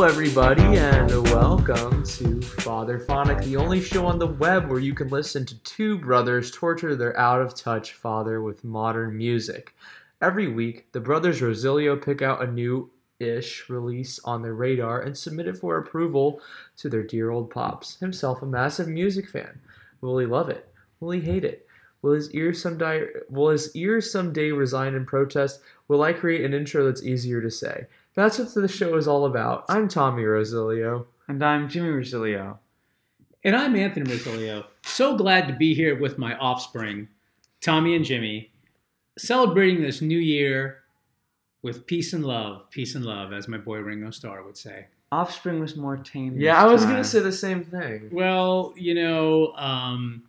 Hello, everybody, and welcome to Fatherphonic, the only show on the web where you can listen to two brothers torture their out of touch father with modern music. Every week, the brothers Rosilio pick out a new ish release on their radar and submit it for approval to their dear old pops, himself a massive music fan. Will he love it? Will he hate it? Will his ears someday will his ears someday resign in protest? Will I create an intro that's easier to say? That's what the show is all about. I'm Tommy Rosilio. And I'm Jimmy Rosilio. And I'm Anthony Rosilio. So glad to be here with my offspring, Tommy and Jimmy, celebrating this new year with peace and love. Peace and love, as my boy Ringo Starr would say. Offspring was more tame. Yeah, this I was gonna say the same thing. Well, you know, um,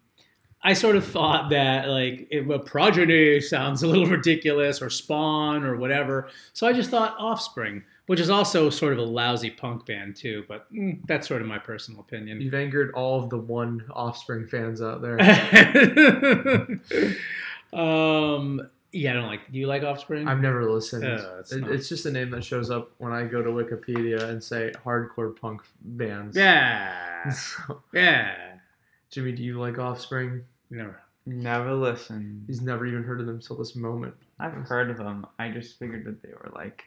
I sort of thought that like a progeny sounds a little ridiculous or Spawn or whatever, so I just thought Offspring, which is also sort of a lousy punk band too. But mm, that's sort of my personal opinion. You've angered all of the one Offspring fans out there. um, yeah, I don't like. Do you like Offspring? I've never listened. Uh, it's It- it's just a name that shows up when I go to Wikipedia and say hardcore punk bands. yeah, So, yeah. Jimmy, do you like Offspring? Never. Never listened. He's never even heard of them till this moment. I've heard of them. I just figured that they were like,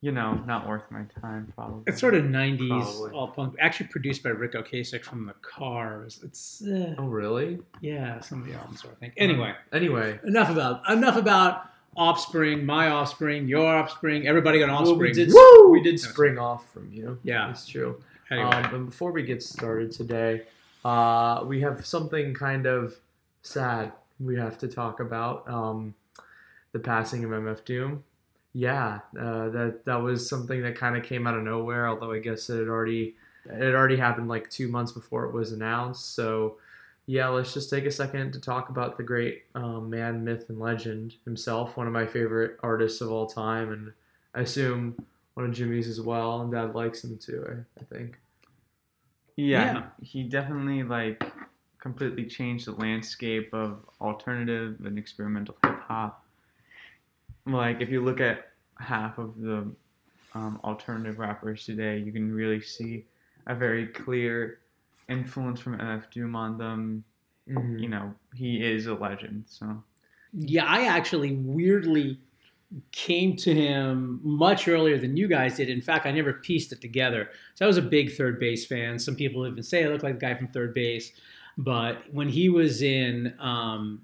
you know, not worth my time. Probably. It's sort of '90s Probably. all punk. Actually produced by Ric Ocasek from the Cars. It's uh, Oh, really? yeah, some of the albums are, I think. Anyway, Anyway, enough about enough about Offspring, my Offspring, your Offspring. Everybody got well, Offspring. we did Woo! we did spring off from you. Yeah. it's true. Anyway, Um, and before we get started today, uh, we have something kind of sad we have to talk about. Um, the passing of MF Doom. Yeah, uh, that that was something that kind of came out of nowhere. Although I guess it had already it already happened like two months before it was announced. So yeah, let's just take a second to talk about the great um, man, myth, and legend himself. One of my favorite artists of all time, and I assume one of Jimmy's as well. And Dad likes him too. I, I think. Yeah, Yeah. he definitely like completely changed the landscape of alternative and experimental hip hop. Like if you look at half of the um, alternative rappers today, you can really see a very clear influence from MF Doom on them. Mhm. You know, he is a legend. So yeah, I actually weirdly came to him much earlier than you guys did. In fact, I never pieced it together. So I was a big 3rd Bass fan. Some people even say I look like the guy from 3rd Bass. But when he was in, um,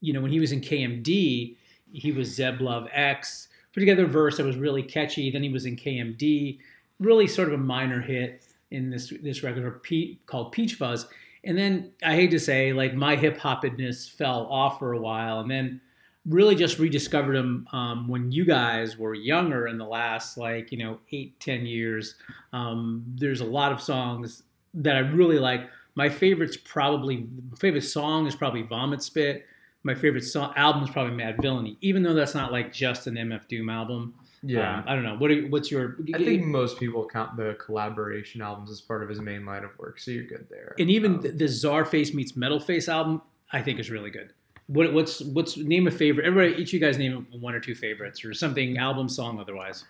you know, when he was in KMD, he was Zev Love X. Put together a verse that was really catchy. Then he was in KMD, really sort of a minor hit in this this record called Peach Fuzz. And then I hate to say, like my hip hoppedness fell off for a while, and then really just rediscovered him um, when you guys were younger in the last like you know eight ten years. Um, there's a lot of songs that I really like. My favorite's probably favorite song is probably Vomit Spit. My favorite song album is probably Madvillainy, even though that's not like just an MF Doom album. Yeah. Um, I don't know. What are, what's your? I think most people count the collaboration albums as part of his main line of work, so you're good there. and even Um, the, the Czarface meets Metal Face album, I think is really good. What, what's what's name a favorite? Everybody, each of you guys name one or two favorites or something album song otherwise.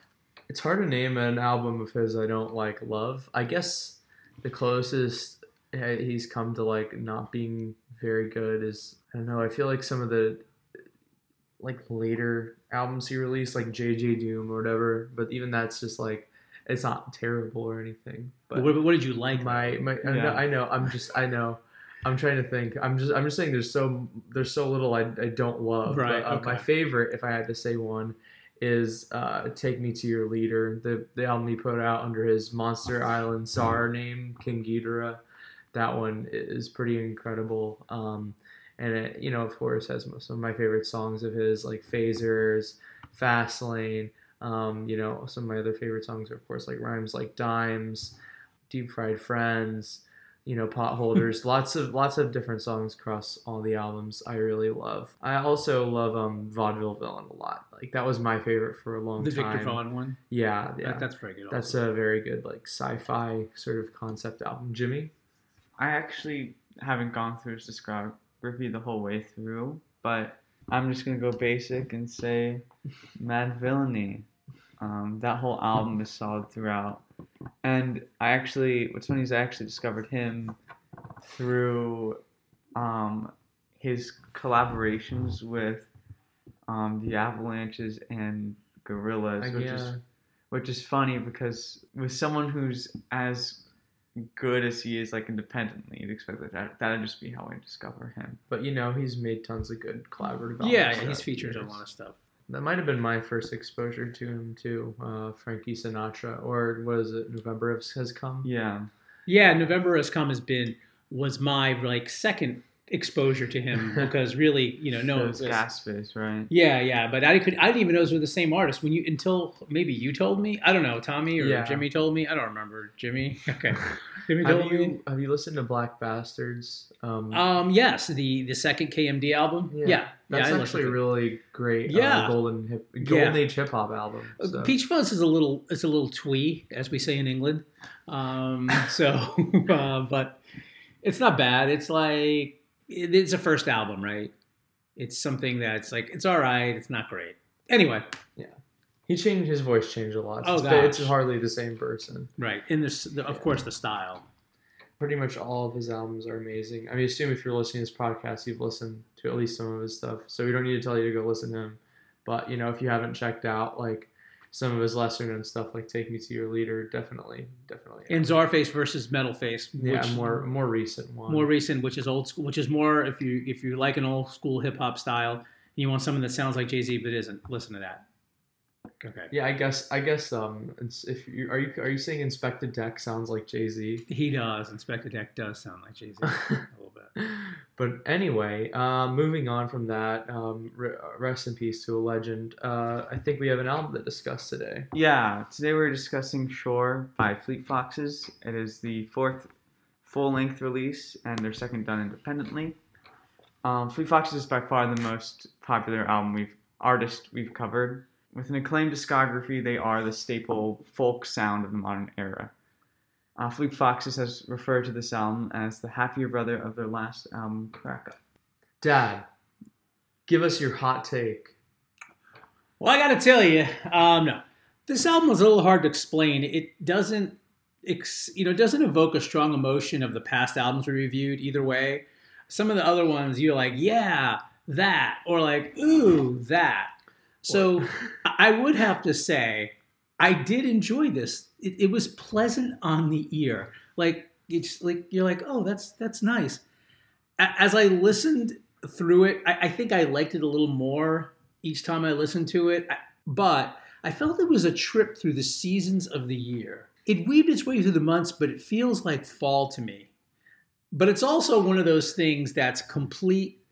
it's hard to name an album of his I don't like love. I guess the closest uh, he's come to like not being very good is I don't know. I feel like some of the like later albums he released, like JJ Doom or whatever. But even that's just like it's not terrible or anything. But what, what did you like? my my I, know, I know I'm just I know I'm trying to think. I'm just I'm just saying there's so there's so little I, I don't love Right, but, uh, my favorite if I had to say one is uh, Take Me to Your Leader the the album he put out under his Monster Island czar name King Geedorah. That one is pretty incredible um, and it you know of course has some of my favorite songs of his like Fazers "Fastlane." Um, you know some of my other favorite songs are of course like Rhymes Like Dimes Deep Fried Frenz, you know, Potholders, lots of lots of different songs across all the albums I really love. I also love um Vaudeville Villain a lot. Like that was my favorite for a long time. the. Viktor Vaughn one. Yeah, yeah. That, that's very good. that's also. a very good like sci-fi sort of concept album. Jimmy? I actually haven't gone through his discography the whole way through, but I'm just gonna go basic and say Madvillainy. Um, that whole album is solid throughout. And I actually, what's funny is I actually discovered him through um, his collaborations with um, the Avalanches and Gorillaz, which yeah. is which is funny because with someone who's as good as he is, like independently, you'd expect that that that'd just be how I discover him. But you know, he's made tons of good collaborative albums. Yeah, he's featured on a lot of stuff. That might have been my first exposure to him too. Uh, Frankie Sinatra, or was it? November has, has come. Yeah, Yeah, November has come has been was my like second exposure to him because really, you know, no, gas face, right? Yeah, yeah, but I could I didn't even know those were the same artist when you until maybe you told me. I don't know, Tommy or Yeah. Jimmy told me. I don't remember. Jimmy. Okay. Jimmy told Have me. you have you listened to Black Bastards? Um, Um yes, the the second KMD album. Yeah. Yeah. that's yeah, actually really great. Yeah. uh, golden hip, golden age hip hop album. So. Peach Fuzz is a little it's a little twee, as we say in England. Um, so, uh, but it's not bad. It's like it's a first album, right? It's something that's like it's all right. It's not great. Anyway, yeah. He changed his voice changed a lot. Oh, it's, it's hardly the same person. right. In this, the, of course, the style. Pretty much all of his albums are amazing. I mean, assume if you're listening to this podcast, you've listened to at least some of his stuff. So we don't need to tell you to go listen to him. But you know, if you haven't checked out like some of his lesser known stuff, like "Take Me to Your Leader," definitely, definitely. And Czarface versus Metal Face. yeah, which- more more recent one. more recent, which is old school, which is more if you if you like an old school hip hop style and you want something that sounds like Jay Z but isn't, listen to that. Okay. Yeah, I guess I guess um, it's, if you are you are you saying Inspectah Deck sounds like Jay Z? He does. Inspectah Deck does sound like Jay Z a little bit. But anyway, um, moving on from that, um, re- rest in peace to a legend. Uh, I think we have an album to discuss today. Yeah, today we're discussing Shore by Fleet Foxes. It is the fourth full length release and their second done independently. Um, Fleet Foxes is by far the most popular album we've artist we've covered. With an acclaimed discography, they are the staple folk sound of the modern era. Uh, Fleet Foxes has referred to this album as the happier brother of their last album, Crack Up. Dad, give us your hot take. Well, I got to tell you, um, no, this album was a little hard to explain. It doesn't, ex, you know, it doesn't evoke a strong emotion of the past albums we reviewed either way. Some of the other ones, you're like, yeah, that, or like, ooh, that. So I would have to say, I did enjoy this. It, it was pleasant on the ear. Like it's like you're like, oh, that's that's nice. As I listened through it, I, I think I liked it a little more each time I listened to it. But I felt it was a trip through the seasons of the year. It weaved its way through the months, but it feels like fall to me. But it's also one of those things that's complete.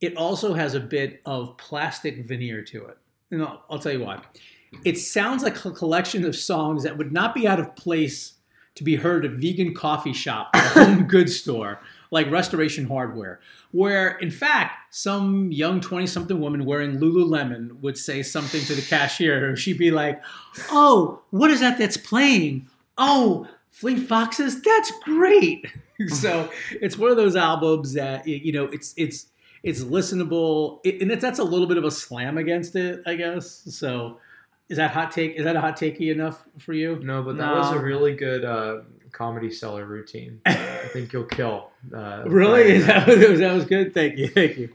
It also has a bit of plastic veneer to it. And I'll, I'll tell you why. It sounds like a collection of songs that would not be out of place to be heard at a vegan coffee shop, or a home goods store, like Restoration Hardware, where in fact some young 20 something woman wearing Lululemon would say something to the cashier. She'd be like, Oh, what is that that's playing? Oh, Fleet Foxes? That's great. so it's one of those albums that, you know, it's, it's, it's listenable, it, and it, that's a little bit of a slam against it, I guess. So, is that hot take? Is that a hot takey enough for you? No, but that was a really good uh, comedy seller routine. Uh, I think you'll kill. Uh, Really? Friday Is night. that, was, that was good. Thank you. Thank you.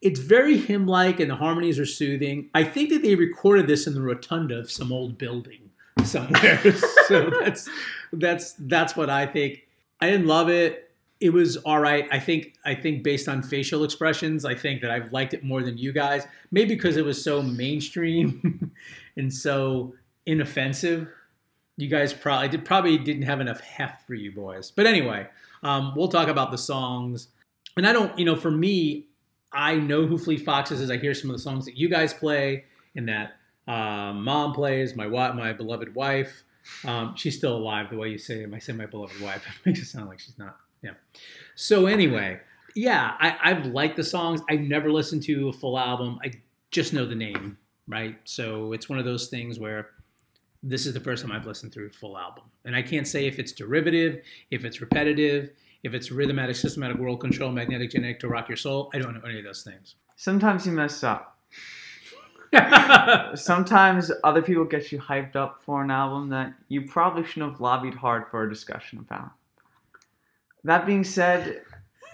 It's very hymn-like, and the harmonies are soothing. I think that they recorded this in the rotunda of some old building somewhere. so that's that's that's what I think. I didn't love it. It was all right. I think I think based on facial expressions, I think that I've liked it more than you guys. Maybe because it was so mainstream and so inoffensive. You guys probably did probably didn't have enough heft for you boys. But anyway, um, we'll talk about the songs. And I don't, you know, for me, I know who Fleet Foxes is. I hear some of the songs that you guys play and that um, mom plays. My wife, my beloved wife. Um, she's still alive. The way you say it, I say my beloved wife. It makes it sound like she's not. Yeah. So anyway, yeah, I, I've liked the songs. I've never listened to a full album. I just know the name, right? So it's one of those things where this is the first time I've listened through a full album. And I can't say if it's derivative, if it's repetitive, if it's rhythmatic, systematic, world control, magnetic, genetic to rock your soul. I don't know any of those things. Sometimes you mess up. sometimes other people get you hyped up for an album that you probably shouldn't have lobbied hard for a discussion about. That being said,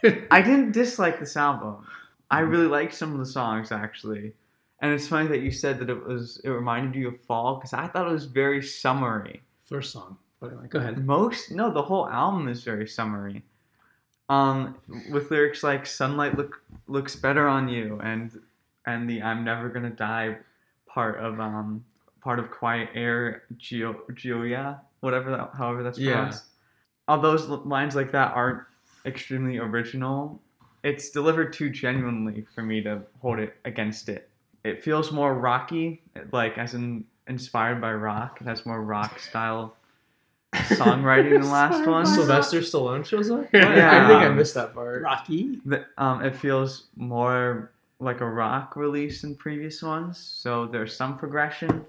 I didn't dislike this album. I really liked some of the songs actually. And it's funny that you said that it was it reminded you of fall because I thought it was very summery. First song. But anyway, go ahead. Most no, the whole album is very summery. Um, with lyrics like "Sunlight look looks better on you" and and the "I'm never gonna die" part of um part of "Quiet Air" Geo Gioia, whatever that, however that's pronounced. All those lines like that aren't extremely original. It's delivered too genuinely for me to hold it against it. It feels more rocky, like as in inspired by rock. It has more rock style songwriting than the last one. Sylvester Stallone shows up. Yeah. I think I missed that part. Rocky. The, um, it feels more like a rock release than previous ones, so there's some progression.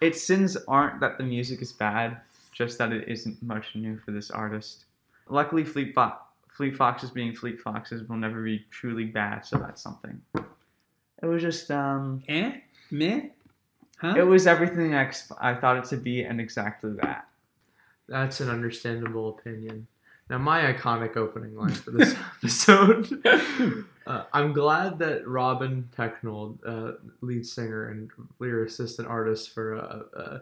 Its sins aren't that the music is bad, just that it isn't much new for this artist. Luckily, Fleet, Fo- Fleet Foxes being Fleet Foxes will never be truly bad, so that's something. It was just, um, Eh? Meh? Huh? it was everything I, ex- I thought it to be, and exactly that. That's an understandable opinion. Now, my iconic opening line for this episode. uh, I'm glad that Robin Pecknold, uh, lead singer and lyricist and artist for uh, uh,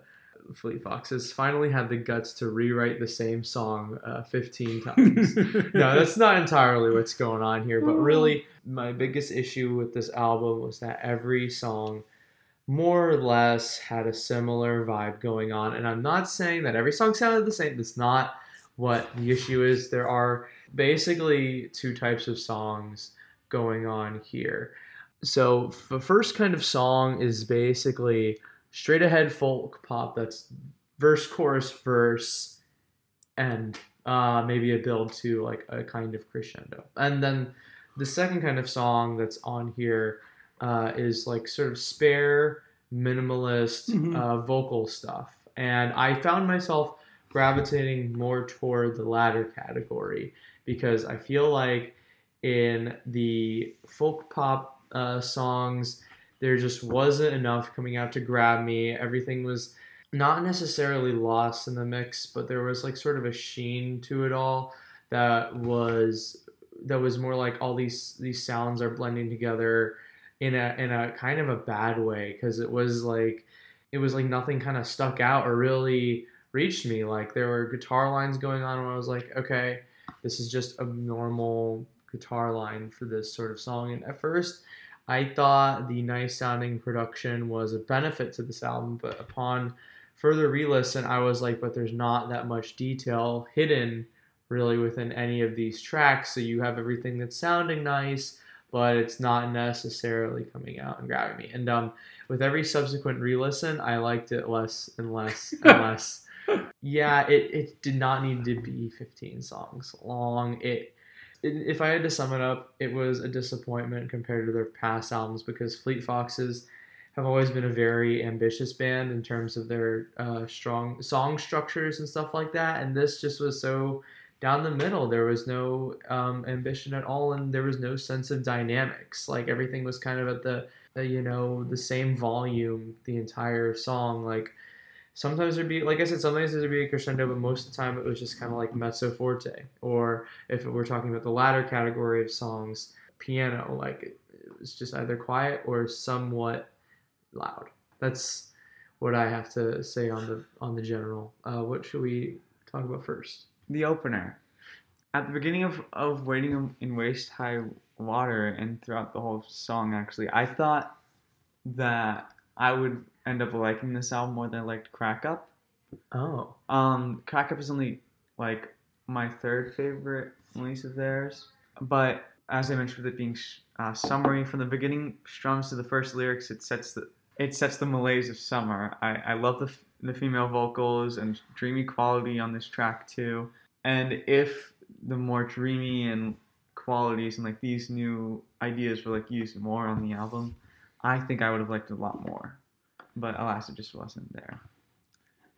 Fleet Foxes, finally had the guts to rewrite the same song uh, 15 times. no, that's not entirely what's going on here, but really, my biggest issue with this album was that every song more or less had a similar vibe going on. And I'm not saying that every song sounded the same. That's not what the issue is. There are basically two types of songs going on here. So the first kind of song is basically straight ahead folk pop that's verse, chorus, verse, and uh, maybe a build to like a kind of crescendo. And then the second kind of song that's on here uh, is like sort of spare, minimalist Mhm. uh, vocal stuff. And I found myself gravitating more toward the latter category because I feel like in the folk pop uh, songs, there just wasn't enough coming out to grab me. Everything was not necessarily lost in the mix, but there was like sort of a sheen to it all that was that was more like all these these sounds are blending together in a in a kind of a bad way because it was like it was like nothing kind of stuck out or really reached me like there were guitar lines going on and I was like okay this is just a normal guitar line for this sort of song and at first I thought the nice sounding production was a benefit to this album but upon further re-listen I was like but there's not that much detail hidden really within any of these tracks so you have everything that's sounding nice but it's not necessarily coming out and grabbing me. And um, with every subsequent re-listen, I liked it less and less and less. Yeah, it, it did not need to be 15 songs long. It, it if I had to sum it up, it was a disappointment compared to their past albums because Fleet Foxes have always been a very ambitious band in terms of their uh, strong song structures and stuff like that, and this just was so down the middle. There was no um, ambition at all, and there was no sense of dynamics. Like everything was kind of at the, the you know the same volume the entire song. Like sometimes there'd be like I said, sometimes there'd be a crescendo, but most of the time it was just kind of like mezzo forte. Or if we're talking about the latter category of songs, piano. Like it, was just either quiet or somewhat loud. That's what I have to say on the on the general. Uh, what should we talk about first? the opener. At the beginning of, of Wading in Waist High Water and throughout the whole song, actually, I thought that I would end up liking this album more than I liked Crack Up. Oh, Um, Crack Up is only like my third favorite release of theirs, but as I mentioned, with it being uh, summery from the beginning, strums to the first lyrics, it sets the it sets the malaise of summer. I, I love the f- the female vocals and dreamy quality on this track too. And if the more dreamy and qualities and like these new ideas were like used more on the album, I think I would have liked it a lot more. But alas, it just wasn't there.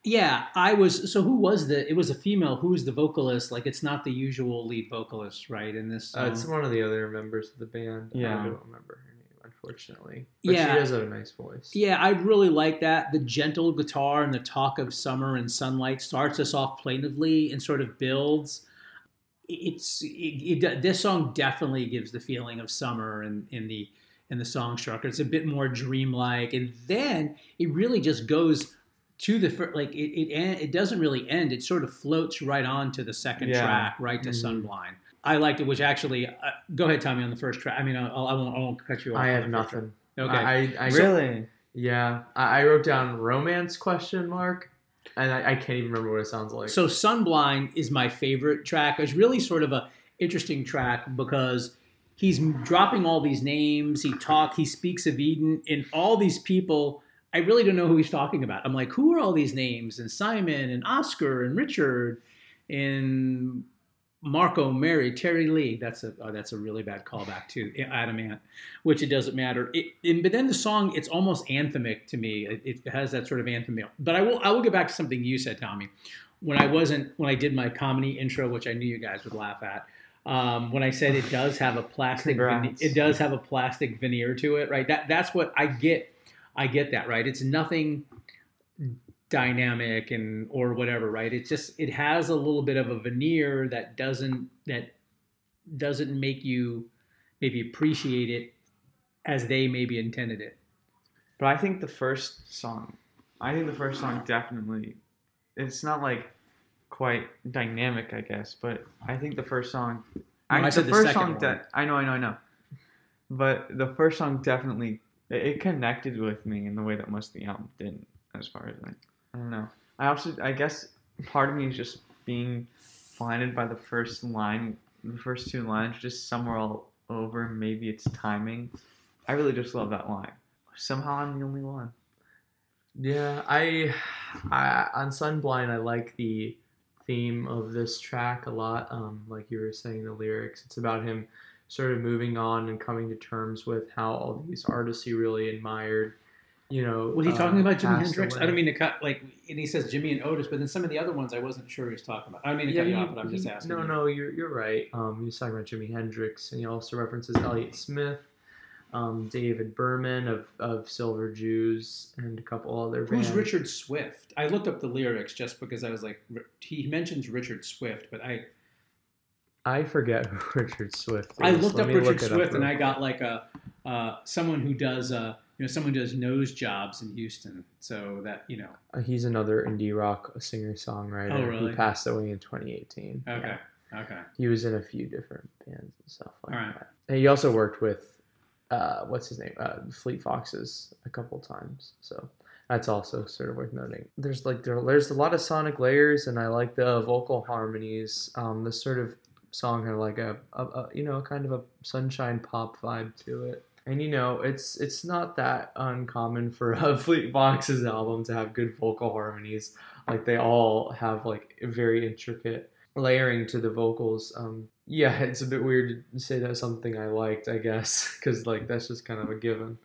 Yeah, I was. So who was the? It was a female. Who was the vocalist? Like, it's not the usual lead vocalist, right? In this, uh, it's one of the other members of the band. Yeah. I don't remember her name. unfortunately. But Yeah. she does have a nice voice. Yeah, I really like that. The gentle guitar and the talk of summer and sunlight starts us off plaintively and sort of builds. It's it, it, this song definitely gives the feeling of summer and in the in the song structure. It's a bit more dreamlike, and then it really just goes to the fir- like it it, it doesn't really end. It sort of floats right on to the second Yeah. track, right to Mhm. Sunblind. I liked it, which actually uh, go ahead, Tommy, on the first track. I mean, I'll, I won't, I won't cut you off. I have first track. nothing. Okay. I, I, really? Yeah, I, I wrote down romance question mark, and I, I can't even remember what it sounds like. So Sunblind is my favorite track. It's really sort of a interesting track because he's dropping all these names. He talk, he speaks of Eden, and all these people. I really don't know who he's talking about. I'm like, who are all these names? And Simon and Oscar and Richard and Marco, Mary, Terry Lee. That's a oh, that's a really bad callback to Adam Ant, which it doesn't matter. It, and, but then the song, it's almost anthemic to me. It, it has that sort of anthem. But I will I will get back to something you said, Tommy. When I wasn't when I did my comedy intro, which I knew you guys would laugh at. Um, when I said it does have a plastic, vene- it does have a plastic veneer to it, right? That that's what I get. I get that, right? It's nothing dynamic and or whatever, right? It's just it has a little bit of a veneer that doesn't that doesn't make you maybe appreciate it as they maybe intended it. But I think the first song, I think the first song definitely, it's not like quite dynamic, I guess, but I think the first song, No, I the said the first song that I know, I know, I know, but the first song definitely it, it connected with me in the way that most of the album didn't, as far as like I don't know. I also I guess part of me is just being blinded by the first line, the first two lines, just somewhere all over. Maybe it's timing. I really just love that line. Somehow I'm the only one. Yeah, I, I on Sunblind, I like the theme of this track a lot. Um, like you were saying, the lyrics. It's about him sort of moving on and coming to terms with how all these artists he really admired. You know, Was he talking about Jimi Hendrix? I don't mean to cut like, and he says Jimmy and Otis, but then some of the other ones I wasn't sure he was talking about. I don't mean to Yeah, cut you he- off, but I'm just asking. No, you. no, you're you're right. Um, he was talking about Jimi Hendrix, and he also references Elliott Smith, um, David Berman of, of Silver Jews, and a couple other bands. Who's. Richard Swift? I looked up the lyrics just because I was like, he mentions Richard Swift, but I I forget who Richard Swift. Is. I looked Let up Richard look it up Swift and I got like a uh, someone who does uh, you know someone who does nose jobs in Houston. So that you know. Uh, He's another indie rock singer songwriter Oh, really? who passed away in 2018. Okay. Yeah. Okay. He was in a few different bands and stuff like All right. that. And he also worked with, uh, what's his name? Uh, Fleet Foxes a couple times. So that's also sort of worth noting. There's like there, there's a lot of sonic layers, and I like the vocal harmonies. Um, this sort of song had like a, a, a you know kind of a sunshine pop vibe to it. And you know, it's it's not that uncommon for a Fleet Foxes album to have good vocal harmonies. Like they all have like very intricate layering to the vocals. Um, yeah, it's a bit weird to say that's something I liked, I guess, because like that's just kind of a given.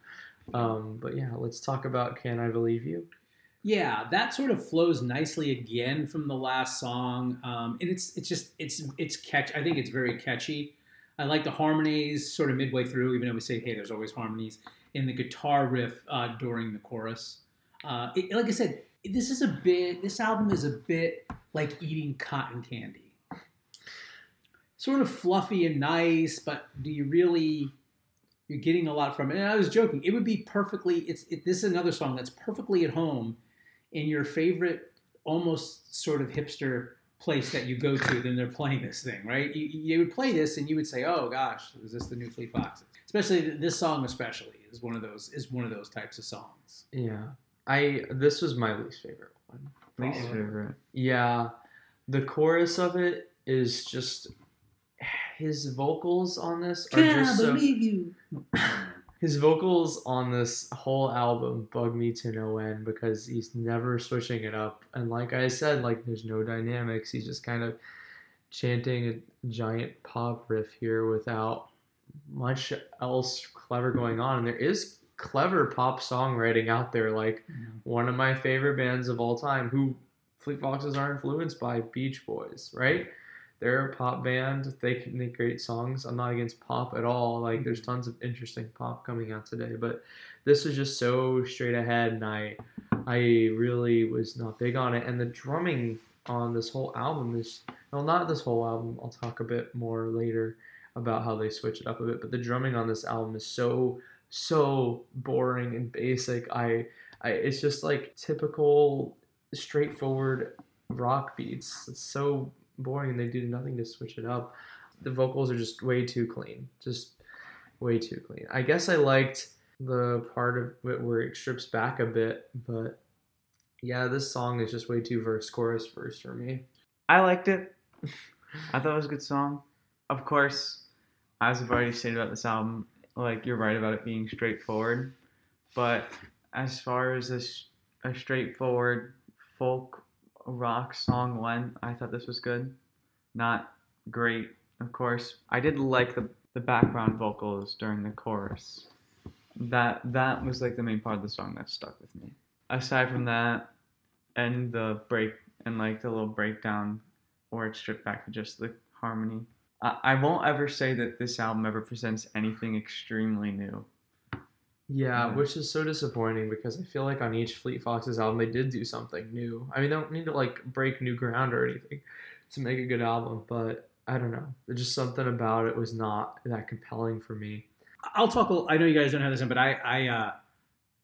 Um, but yeah, let's talk about "Can I Believe You." Yeah, that sort of flows nicely again from the last song, um, and it's it's just it's it's catch. I think it's very catchy. I like the harmonies sort of midway through, even though we say, "Hey, there's always harmonies." In the guitar riff uh, during the chorus, uh, it, like I said, this is a bit. This album is a bit like eating cotton candy. Sort of fluffy and nice, but do you really? You're getting a lot from it. And I was joking. It would be perfectly. It's it, this is another song that's perfectly at home in your favorite, almost sort of hipster place that you go to. Then they're playing this thing, right? You, you would play this and you would say, "Oh gosh, is this the new Fleet Foxes?" Especially this song, especially is one of those is one of those types of songs. Yeah, I this was my least favorite one. Least favorite. Yeah, the chorus of it is just his vocals on this are just so. you? His vocals on this whole album bug me to no end because he's never switching it up. And like I said, like there's no dynamics. He's just kind of chanting a giant pop riff here without much else clever going on. And there is clever pop songwriting out there. Like one of my favorite bands of all time, who Fleet Foxes are influenced by Beach Boys, right? They're a pop band. They can make great songs. I'm not against pop at all. Like there's mm-hmm. tons of interesting pop coming out today, but this is just so straight ahead, and I I really was not big on it. And the drumming on this whole album is well, not this whole album. I'll talk a bit more later about how they switch it up a bit. But the drumming on this album is so so boring and basic. I I it's just like typical straightforward rock beats. It's so boring. And they do nothing to switch it up. The vocals are just way too clean. Just way too clean. I guess I liked the part of it where it strips back a bit, but yeah, this song is just way too verse chorus verse for me. I liked it. I thought it was a good song. Of course, as I've already said about this album, like you're right about it being straightforward. But as far as this a straightforward folk rock song went, I thought this was good. Not great, of course. I did like the the background vocals during the chorus. That that was like the main part of the song that stuck with me. Aside from that, and the break and like the little breakdown or it's stripped back to just the harmony. I, I won't ever say that this album ever presents anything extremely new. Yeah, Yeah. which is so disappointing because I feel like on each Fleet Foxes album they did do something new. I mean, they don't need to like break new ground or anything to make a good album, but I don't know. There's just something about it was not that compelling for me. I'll talk. I know you guys don't have this in, but I I uh,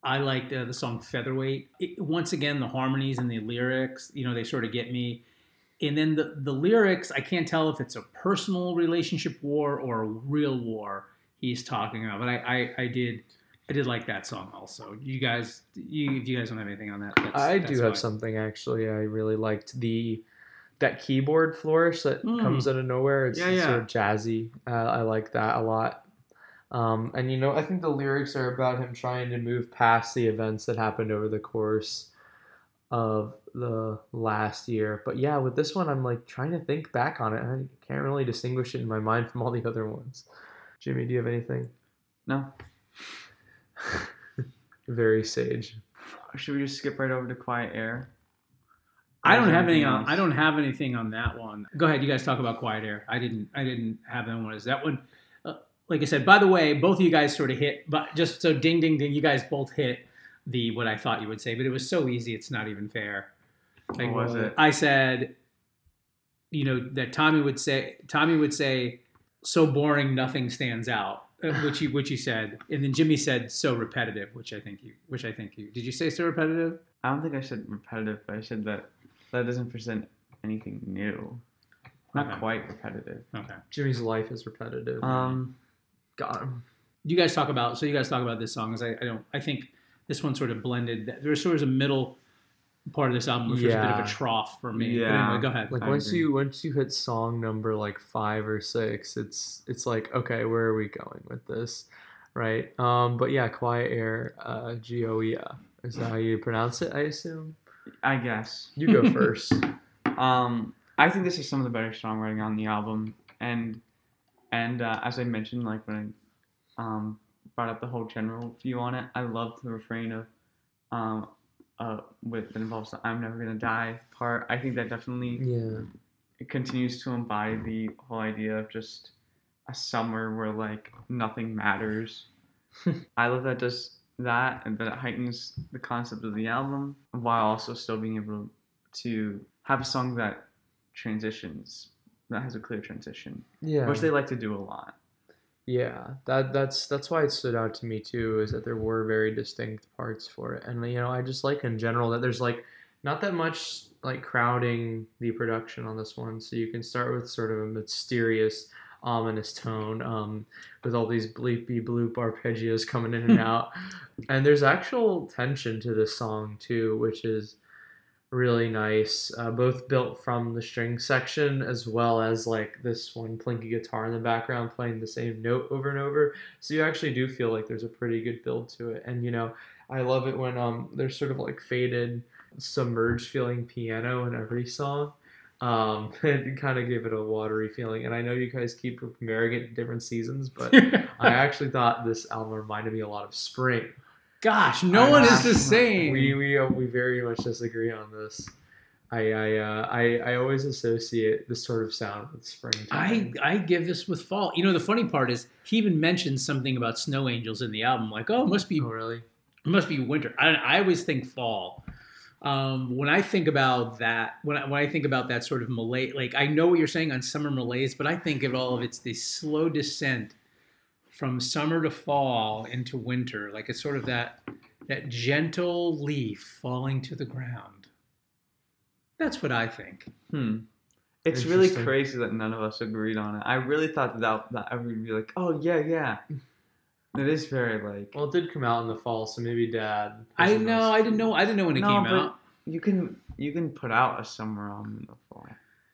I liked uh, the song Featherweight. It, once again, the harmonies and the lyrics, you know, they sort of get me. And then the the lyrics, I can't tell if it's a personal relationship war or a real war he's talking about. But I I, I did. I did like that song also. You guys, you, if you guys don't have anything on that, that's, I that's do have fine. something actually. I really liked the that keyboard flourish that Mm. comes out of nowhere. It's Yeah, yeah. sort of jazzy. Uh, I like that a lot. Um, and you know, I think the lyrics are about him trying to move past the events that happened over the course of the last year. But yeah, with this one, I'm like trying to think back on it. I can't really distinguish it in my mind from all the other ones. Jimmy, do you have anything? No? Very sage. Should we just skip right over to Quiet Air? I don't have any anything on. I don't have anything on that one. Go ahead, you guys talk about Quiet Air. I didn't. I didn't have that one. Is that one? Uh, like I said, by the way, both of you guys sort of hit. But just so ding ding ding, you guys both hit the what I thought you would say. But it was so easy. It's not even fair. What was it? I said, you know, that Tommy would say. Tommy would say, "So boring, nothing stands out." Uh, Which you which you said, and then Jimmy said, "So repetitive," which I think you which I think you did. You say so repetitive? I don't think I said repetitive, but I said that that doesn't present anything new. Not Okay. quite repetitive. Okay. Jimmy's life is repetitive. Um, Got him. you guys talk about so you guys talk about this song as I, I don't I think this one sort of blended there's sort of a middle part of this album which was a bit of Yeah. a trough for me. But Yeah. anyway, go ahead. Like I once agree. you once you hit song number like five or six, it's it's like okay, where are we going with this, right? Um, but yeah, Quiet Air, uh, G O E A. Is that how you pronounce it? I assume. I guess. You go first. Um, I think this is some of the better songwriting on the album, and and uh, as I mentioned, like when I um, brought up the whole general view on it, I loved the refrain of um, uh, with that involves the "I'm never gonna die" part. I think that definitely yeah. it continues to embody the whole idea of just a summer where like nothing matters. I love that does that and that it heightens the concept of the album while also still being able to have a song that transitions that has a clear transition, Yeah. which they like to do a lot. Yeah, that that's that's why it stood out to me too. Is that there were very distinct parts for it, and you know, I just like in general that there's like not that much like crowding the production on this one. So you can start with sort of a mysterious, ominous tone, um, with all these bleepy bloop arpeggios coming in and out, and there's actual tension to this song too, which is really nice. Uh, both built from the string section as well as like this one plinky guitar in the background playing the same note over and over. So you actually do feel like there's a pretty good build to it. And you know, I love it when um there's sort of like faded, submerged feeling piano in every song. Um, it kind of gave it a watery feeling. And I know you guys keep comparing it to different seasons, but I actually thought this album reminded me a lot of spring. Gosh, no I one is the same. We we uh, we very much disagree on this. I I, uh, I I always associate this sort of sound with springtime. I I give this with fall. You know, the funny part is he even mentions something about snow angels in the album, like, oh, it must be oh really? it must be winter. I, I always think fall. Um, when I think about that, when I, when I think about that sort of Malay, like I know what you're saying on summer malaise, but I think of all of it's the slow descent from summer to fall into winter. Like it's sort of that that gentle leaf falling to the ground. That's what I think. Hmm. It's really crazy that none of us agreed on it. I really thought that that I would be like, oh yeah, yeah. It is very like. Well, it did come out in the fall, so maybe Dad. I know. nice- I didn't know. I didn't know when it No, came but- out. You can you can put out a summer album in the fall.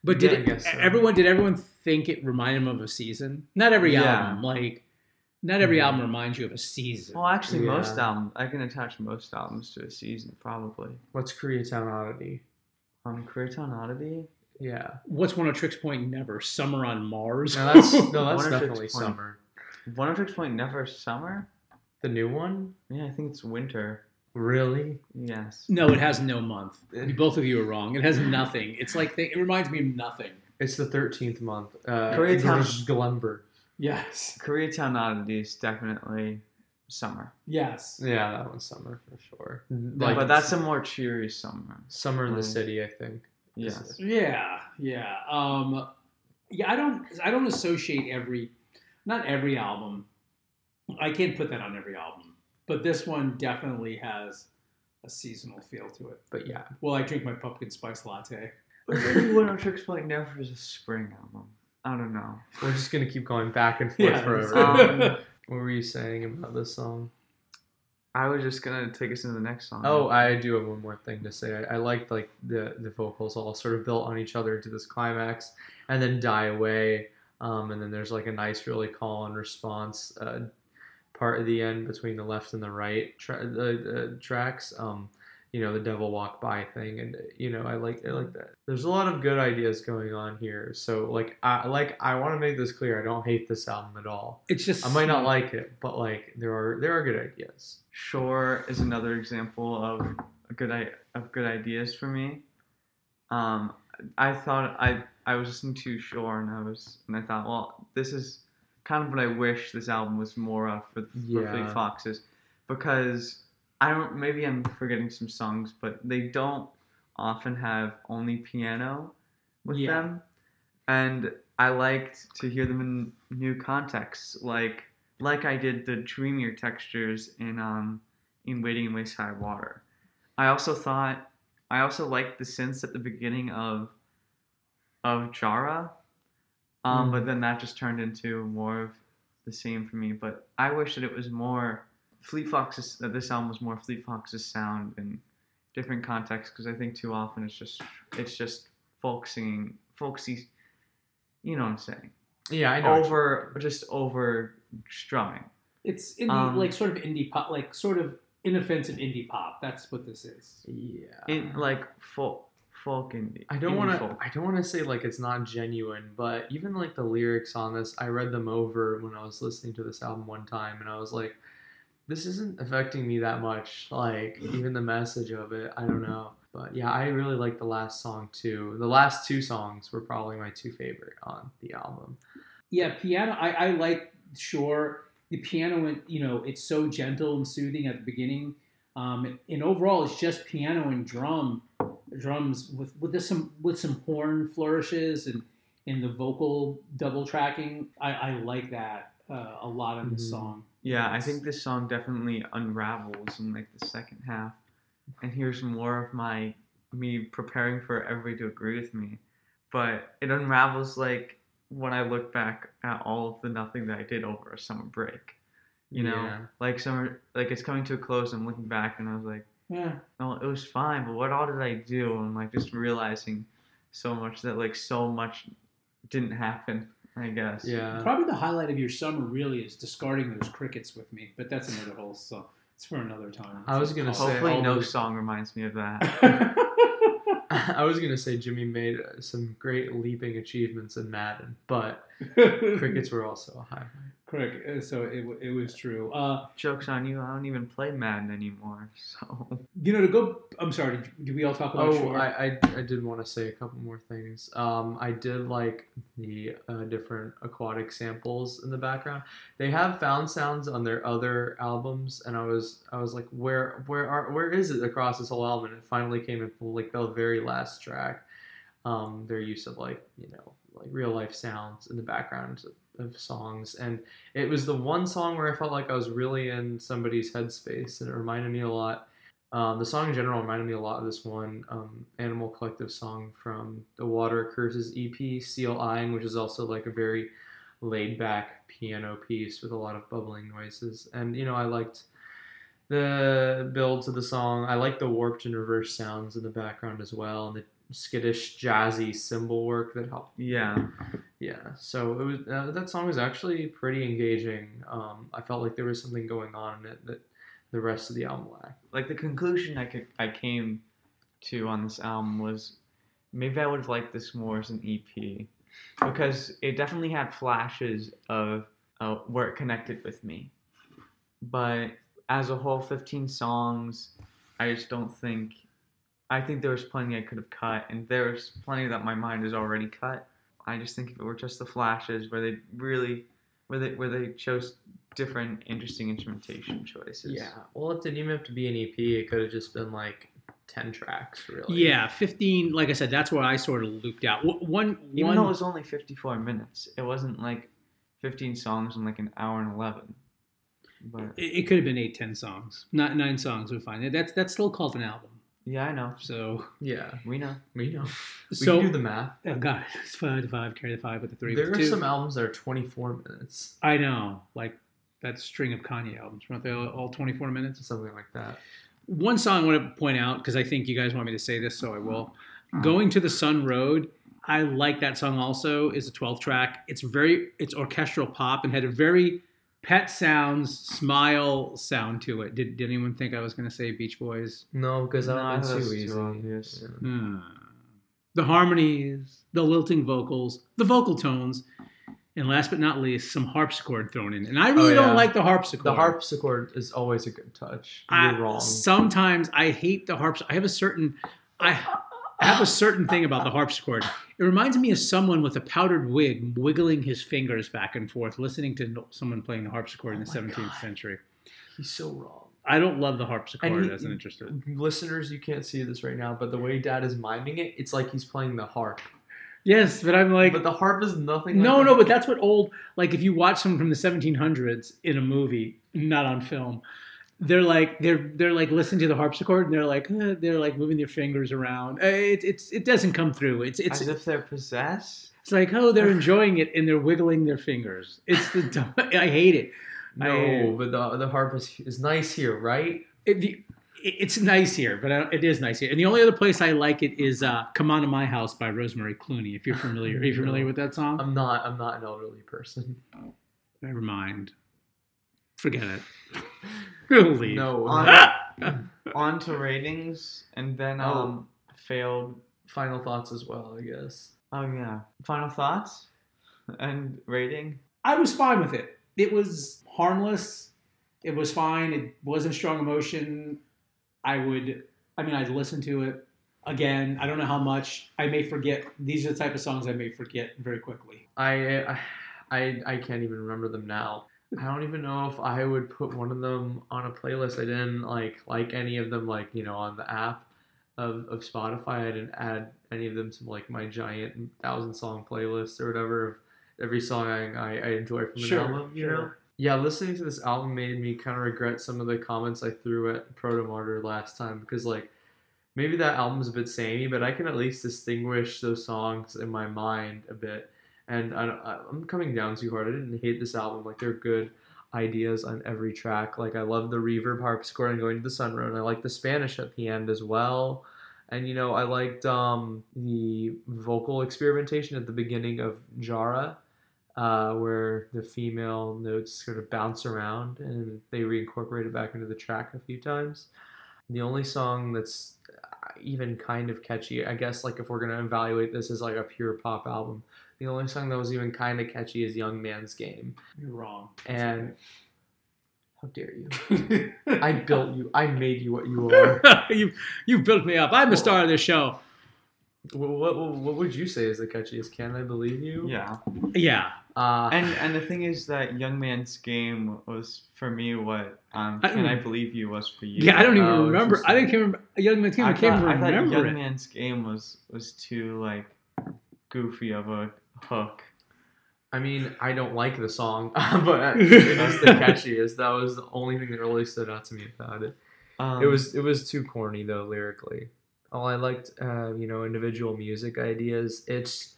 But did Yeah, it, so. everyone did everyone think it reminded them of a season? Not every Yeah. album. Like not every album reminds you of a season. Well, actually, most albums I can attach most albums to a season probably. What's Koreatown Oddity? Um, Koreatown Oddity. Yeah. What's one of Trick's Point? Never. Summer on Mars. No, that's no, that's One or six definitely point. summer. Oneohtrix Point Never Summer. The new one? Yeah, I think it's winter. Really? Yes. no, it has no month. Both of you are wrong. It has nothing. It's like they, it reminds me of nothing. It's the thirteenth month. Uh, Koreatown- English Glumber. Yes. Koreatown Oddity is definitely summer. Yes. Yeah, that one's summer for sure. but that's a more cheery summer. summer in the city, I think. Yes. Yeah, yeah. Um, yeah, I don't, I don't associate every, not every album. I can't put that on every album, but this one definitely has a seasonal feel to it. But yeah, Well, I drink my pumpkin spice latte. But maybe Oneohtrix Point Never is a spring album. I don't know. we're just gonna keep going back and forth Yeah, forever. Um, what were you saying about this song? I was just gonna take us into the next song. Oh, I do have one more thing to say. I, I liked like the the vocals all sort of built on each other to this climax, and then die away. Um, and then there's like a nice, really call and response uh, part of the end between the left and the right tra- the, the tracks. Um, you know, the devil walk by thing, and you know, I like I like that. There's a lot of good ideas going on here. So like I like I want to make this clear. I don't hate this album at all. It's just I might not like it, but like there are there are good ideas. Shore is another example of a good i- of good ideas for me. Um, I thought I I was listening to Shore and I was and I thought, well, this is kind of what I wish this album was more of for, for Yeah. Fleet Foxes, because I don't maybe I'm forgetting some songs, but they don't often have only piano with Yeah. them, and I liked to hear them in new contexts, like like I did the dreamier textures in um in Wading in Waist High Water. I also thought I also liked the synths at the beginning of of Jara, um, Mm. but then that just turned into more of the same for me. But I wish that it was more Fleet Foxes that this album was more Fleet Foxes sound in different contexts because I think too often it's just it's just folk singing folksy, you know what I'm saying Yeah, I know. over just over strumming. it's indie, Um, like sort of indie pop, like sort of inoffensive indie pop. That's what this is. Yeah. in like folk folk indie. I don't want to. I don't want to say like it's not genuine, but even like the lyrics on this, I read them over when I was listening to this album one time, and I was like, "This isn't affecting me that much." Like even the message of it, I don't know. But yeah, I really like the last song too. The last two songs were probably my two favorite on the album. Yeah, piano. I, I like sure the piano. and You know, it's so gentle and soothing at the beginning. Um, and overall, it's just piano and drum, drums with with this some with some horn flourishes and and the vocal double tracking. I, I like that uh, a lot in this Mhm. song. Yeah, I think this song definitely unravels in like the second half. And here's more of my me preparing for everybody to agree with me. But it unravels like when I look back at all of the nothing that I did over a summer break. You know, Yeah. like summer, like it's coming to a close. I'm looking back and I was like, Yeah, no, it was fine, but what all did I do? And like just realizing so much that like so much didn't happen. I guess. Yeah. probably the highlight of your summer really is discarding those crickets with me. But that's another whole so it's for another time. I was gonna say Hopefully, no those- song reminds me of that. I was gonna say Jimmy made some great leaping achievements in Madden, but crickets were also a highlight. Correct. Uh, So it, it was true. Uh, Joke's on you. I don't even play Madden anymore. So you know, to go. I'm sorry. Did, did we all talk about Oh, Shore? I, I, I did want to say a couple more things. Um, I did like the uh, different aquatic samples in the background. They have found sounds on their other albums, and I was I was like, where where are where is it across this whole album? And it finally came in like the very last track. Um, their use of like you know like real life sounds in the background of, songs, and it was the one song where I felt like I was really in somebody's headspace, and it reminded me a lot. Um, the song in general reminded me a lot of this one um, Animal Collective song from the Water Curses EP, Seal Eyeing, which is also like a very laid back piano piece with a lot of bubbling noises. And, you know, I liked the build to the song. I like the warped and reverse sounds in the background as well, and the skittish, jazzy cymbal work that helped yeah, yeah, so it was uh, that song was actually pretty engaging. Um, I felt like there was something going on in it that the rest of the album lacked. like the conclusion I could I came to on this album was maybe I would have liked this more as an EP because it definitely had flashes of uh, where it connected with me, but as a whole, 15 songs, I just don't think. I think there was plenty I could have cut, and there's plenty that my mind has already cut. I just think if it were just the flashes where they really, where they where they chose different interesting instrumentation choices. Yeah, well, it didn't even have to be an EP. It could have just been like ten tracks, really. yeah, 15. Like I said, that's where I sort of looped out. One, Even one. though it was only 54 minutes, it wasn't like 15 songs in like an hour and 11. But it, it could have been eight, ten songs. Not nine songs would fine. That's that's still called an album. Yeah, I know. So yeah, We know. we know. We so can do the math. oh god, it's five to five, carry the five with the three. There are two. some albums that are twenty-four minutes, I know, like that string of Kanye albums. Weren't they all, all 24 minutes? or something like that. One song I want to point out because I think you guys want me to say this, so I will. Hmm. Going to the Sun Road. I like that song also. is a 12 track. It's very it's orchestral pop and had a very Pet Sounds smile sound to it. Did, did anyone think I was going to say Beach Boys? No, because that No, would that's too too easy. obvious. Yeah. Hmm. The harmonies, the lilting vocals, the vocal tones, and last but not least, some harpsichord thrown in. And I really Oh, yeah. don't like the harpsichord. The harpsichord is always a good touch. You're I, wrong. Sometimes I hate the harps. I have a certain I I have a certain thing about the harpsichord. It reminds me of someone with a powdered wig wiggling his fingers back and forth, listening to someone playing the harpsichord in the Oh 17th God. century. He's so wrong. I don't love the harpsichord he- as an interested. Listeners, you can't see this right now, but the way Dad is miming it, it's like he's playing the harp. Yes, but I'm like, but the harp is nothing. no, like no, that. but that's what old like if you watch someone from the 1700s in a movie, not on film. They're like they're they're like listening to the harpsichord and they're like eh, they're like moving their fingers around. Uh, It, it's it doesn't come through. It's it's As if they're possessed. It's like, oh, they're enjoying it and they're wiggling their fingers. It's the dumb, I hate it. I- no, but the the harp is is nice here, right? it the, it- it's nice here, but I it is nice here. And the only other place I like it is uh, "Come On to My House" by Rosemary Clooney. If you're familiar, are you familiar with that song? I'm not. I'm not an elderly person. Never mind. Forget it. We'll leave. No. On, on to ratings, and then Oh. um failed. Final thoughts as well, I guess. Oh yeah. Final thoughts and rating. I was fine with it. It was harmless. It was fine. It wasn't strong emotion. I would, I mean, I'd listen to it again. I don't know how much. I may forget. These are the type of songs I may forget very quickly. I I I can't even remember them now. I don't even know if I would put one of them on a playlist. I didn't like like any of them like you know on the app of, of Spotify. I didn't add any of them to like my giant thousand song playlist or whatever. of Every song I, I, enjoy from an Sure, album, you know. Yeah, listening to this album made me kind of regret some of the comments I threw at Protomartyr last time because like maybe that album's a bit samey, but I can at least distinguish those songs in my mind a bit. And I, I'm coming down too hard. I didn't hate this album. Like, there are good ideas on every track. Like, I love the reverb harpsichord and going to the sun road. I like the Spanish at the end as well. And, you know, I liked um, the vocal experimentation at the beginning of Jara, uh, where the female notes sort of bounce around and they reincorporate it back into the track a few times. The only song that's uh, even kind of catchy, I guess, like if we're gonna evaluate this as like a pure pop album, The only song that was even kind of catchy is Young Man's Game. You're wrong. And how dare you? I built you. I made you what you are. you you built me up. I'm the star of this show. what, what, what would you say is the catchiest? Can I believe you? Yeah. Yeah. Uh, And and the thing is that Young Man's Game was for me what um, I- Can I Believe You was for you. Yeah, I don't even Oh, remember. I didn't interesting. remember. Young man's game. I, I can't thought, I thought remember Young it. Man's Game was was too like goofy of a hook. I mean, I don't like the song, but it is the catchiest. That was the only thing that really stood out to me about it. Um, It was it was too corny though lyrically. All I liked, uh, you know, individual music ideas. It's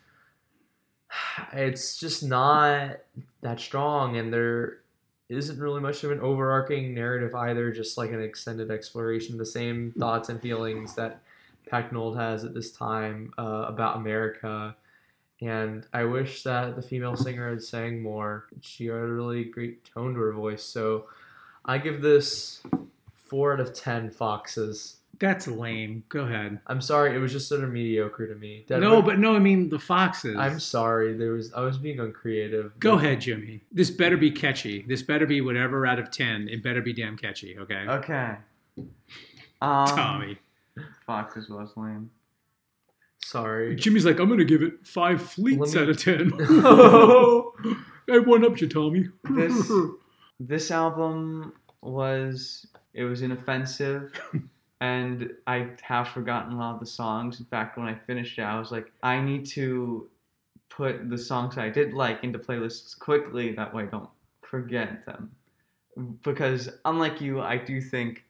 it's just not that strong, and there isn't really much of an overarching narrative either. Just like an extended exploration of the same thoughts and feelings that Pecknold has at this time uh, about America. And I wish that the female singer had sang more. She had a really great tone to her voice. So I give this four out of ten foxes. That's lame. Go ahead. I'm sorry, it was just sort of mediocre to me. That no, but no. I mean the foxes. I'm sorry. There was I was being uncreative. Go ahead, Jimmy. This better be catchy. This better be whatever out of ten. It better be damn catchy. Okay. okay. Um, Tommy. Foxes was lame. Sorry. Jimmy's like, I'm gonna give it five fleets me- out of ten. I one up you, Tommy. This this album was it was inoffensive and I have forgotten a lot of the songs. In fact, when I finished it, I was like, I need to put the songs I did like into playlists quickly. That way, I don't forget them. Because unlike you, I do think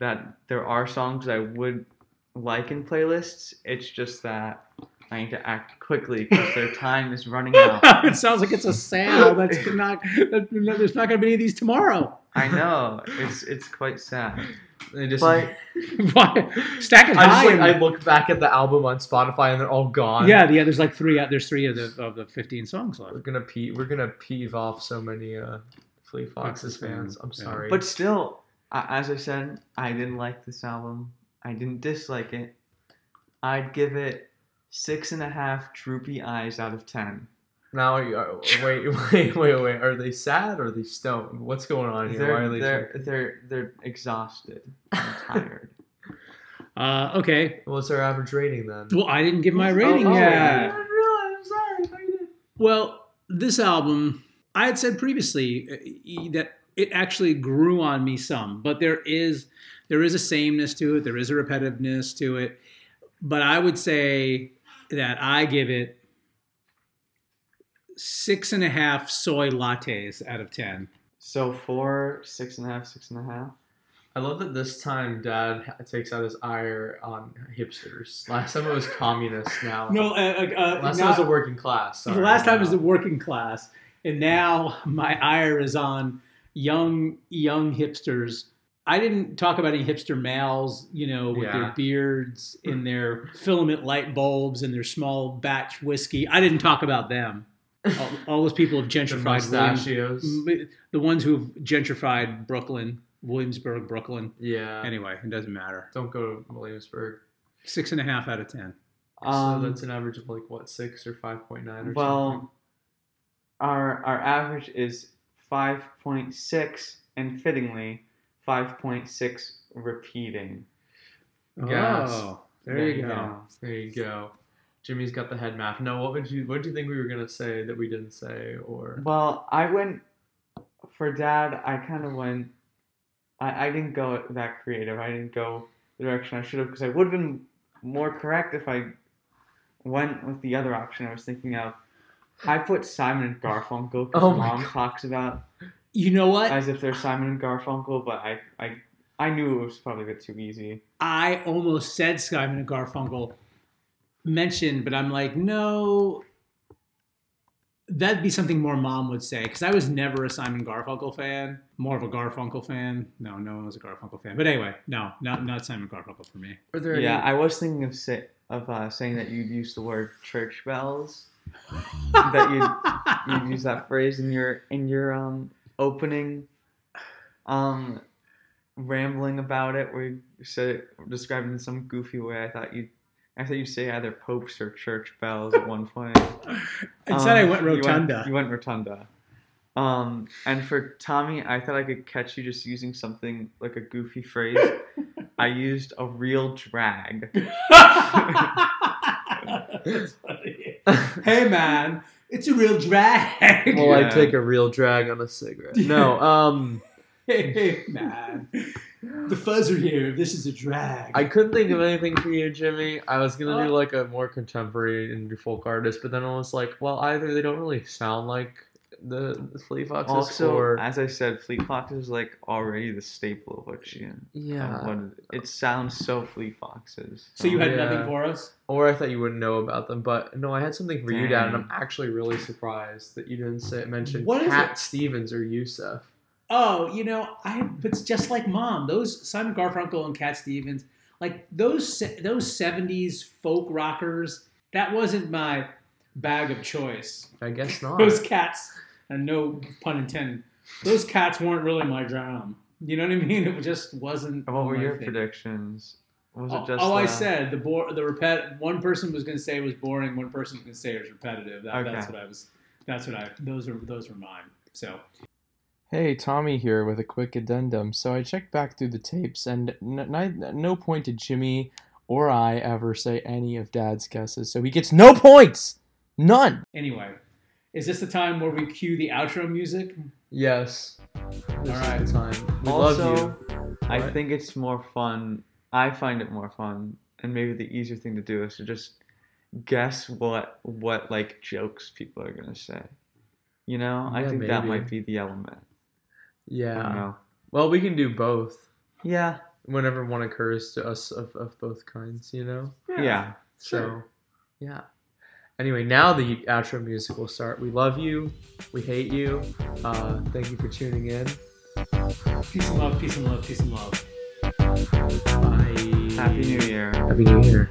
that there are songs I would like in playlists. It's just that I need to act quickly because their time is running out. it sounds like it's a sale. That's not. That, there's not gonna be any of these tomorrow. I know it's it's quite sad. They just, But Why? Stack it I just high. like I look back at the album on Spotify and they're all gone. yeah, yeah. There's like three. There's three of the of the 15 songs left. We're gonna pee we're gonna peeve off so many uh Fleet Foxes Foxes fans. fans, I'm yeah. sorry. but still, as I said, I didn't like this album. I didn't dislike it. I'd give it six and a half droopy eyes out of ten. now you- uh, wait, wait, wait, wait. Are they sad or are they stoned? What's going on here? They're are they they're they're they're exhausted and tired. Uh, okay. What's our average rating then? Well, I didn't give my rating oh, I yet. didn't realize. I'm sorry. I did. Well, this album, I had said previously uh, that it actually grew on me some, but there is there is a sameness to it, there is a repetitiveness to it, but I would say that I give it six and a half soy lattes out of ten. So four, six and a half, six and a half. I love that this time Dad takes out his ire on hipsters. Last time it was communists. Now, No, uh, uh, last time it was a working class. the Sorry. last time it was the working class, and now my ire is on young young hipsters. I didn't talk about any hipster males, you know, with their beards and their filament light bulbs and their small batch whiskey. I didn't talk about them. All, all those people have gentrified Williams, mustachios. the ones who have gentrified Brooklyn, Williamsburg, Brooklyn. Yeah. Anyway, it doesn't matter. Don't go to Williamsburg. Six and a half out of ten. Um, so that's an average of like what six or five point nine or something. Well, our our average is five point six, and fittingly, five point six repeating. Gas. Oh, there, you go. There you go. Jimmy's got the head math. No, what would you what do you think we were gonna say that we didn't say or Well, I went for dad. I kind of went. I, I didn't go that creative. I didn't go the direction I should have because I would have been more correct if I went with the other option I was thinking of. I put Simon and Garfunkel because Oh my mom God. talks about You know what? as if they're Simon and Garfunkel, but I I I knew it was probably a bit too easy. I almost said Simon and Garfunkel mentioned, but I'm like, no, that'd be something more mom would say because I was never a Simon Garfunkel fan, more of a Garfunkel fan. No, no one was a Garfunkel fan. But anyway, no, not not Simon Garfunkel for me. are there Yeah, any, I was thinking of say, of uh, saying that you'd use the word church bells. that you'd you'd use that phrase in your in your um opening um rambling about it where you said it described it in some goofy way. I thought you'd I thought you say either popes or church bells at one point. Instead, I Um, I went you rotunda. You went, rotunda. Um, and for Tommy, I thought I could catch you just using something like a goofy phrase. I used a real drag. Hey man, it's a real drag. Well, I take a real drag on a cigarette. No, um, hey man, the fuzzer here. This is a drag. I couldn't think of anything for you, Jimmy. I was gonna do Uh. like a more contemporary indie folk artist, but then I was like, well, either they don't really sound like the, the Fleet Foxes, Also, or as I said, Fleet Foxes is like already the staple of what you. yeah, of what it, it sounds so Fleet Foxes. so you had Yeah. nothing for us. or I thought you wouldn't know about them. But no, I had something for you, Dad, and I'm actually really surprised that you didn't say mention What is Cat it? Stevens or Yusuf. Oh, you know, I. It's just like mom. Those Simon Garfunkel and Cat Stevens, like those those seventies folk rockers. That wasn't my bag of choice. I guess not. Those cats, and no pun intended. Those cats weren't really my jam. You know what I mean? It just wasn't. What were your thing. predictions? Was Oh, it just? oh, I uh, said the bore the repet. One person was going to say it was boring. One person was going to say it was repetitive. That, That's what I was. That's what I. Those are those were mine. So Hey, Tommy here with a quick addendum. So I checked back through the tapes, and n- n- at no point did Jimmy or I ever say any of Dad's guesses. So he gets no points! None! anyway, is this the time where we cue the outro music? Yes. This All is the time. We Also, love you. I What? think it's more fun. I find it more fun, and maybe the easier thing to do is to just guess what what like jokes people are gonna say. You know, I Yeah, think that might be the element. I don't Yeah. know. Well, we can do both Yeah, whenever one occurs to us of, of both kinds, you know? yeah. yeah. So, yeah. Anyway, now the outro music will start. We love you. We hate you. Uh, thank you for tuning in. Peace and love. Peace and love. Peace and love. Bye. Happy New Year. Happy New Year.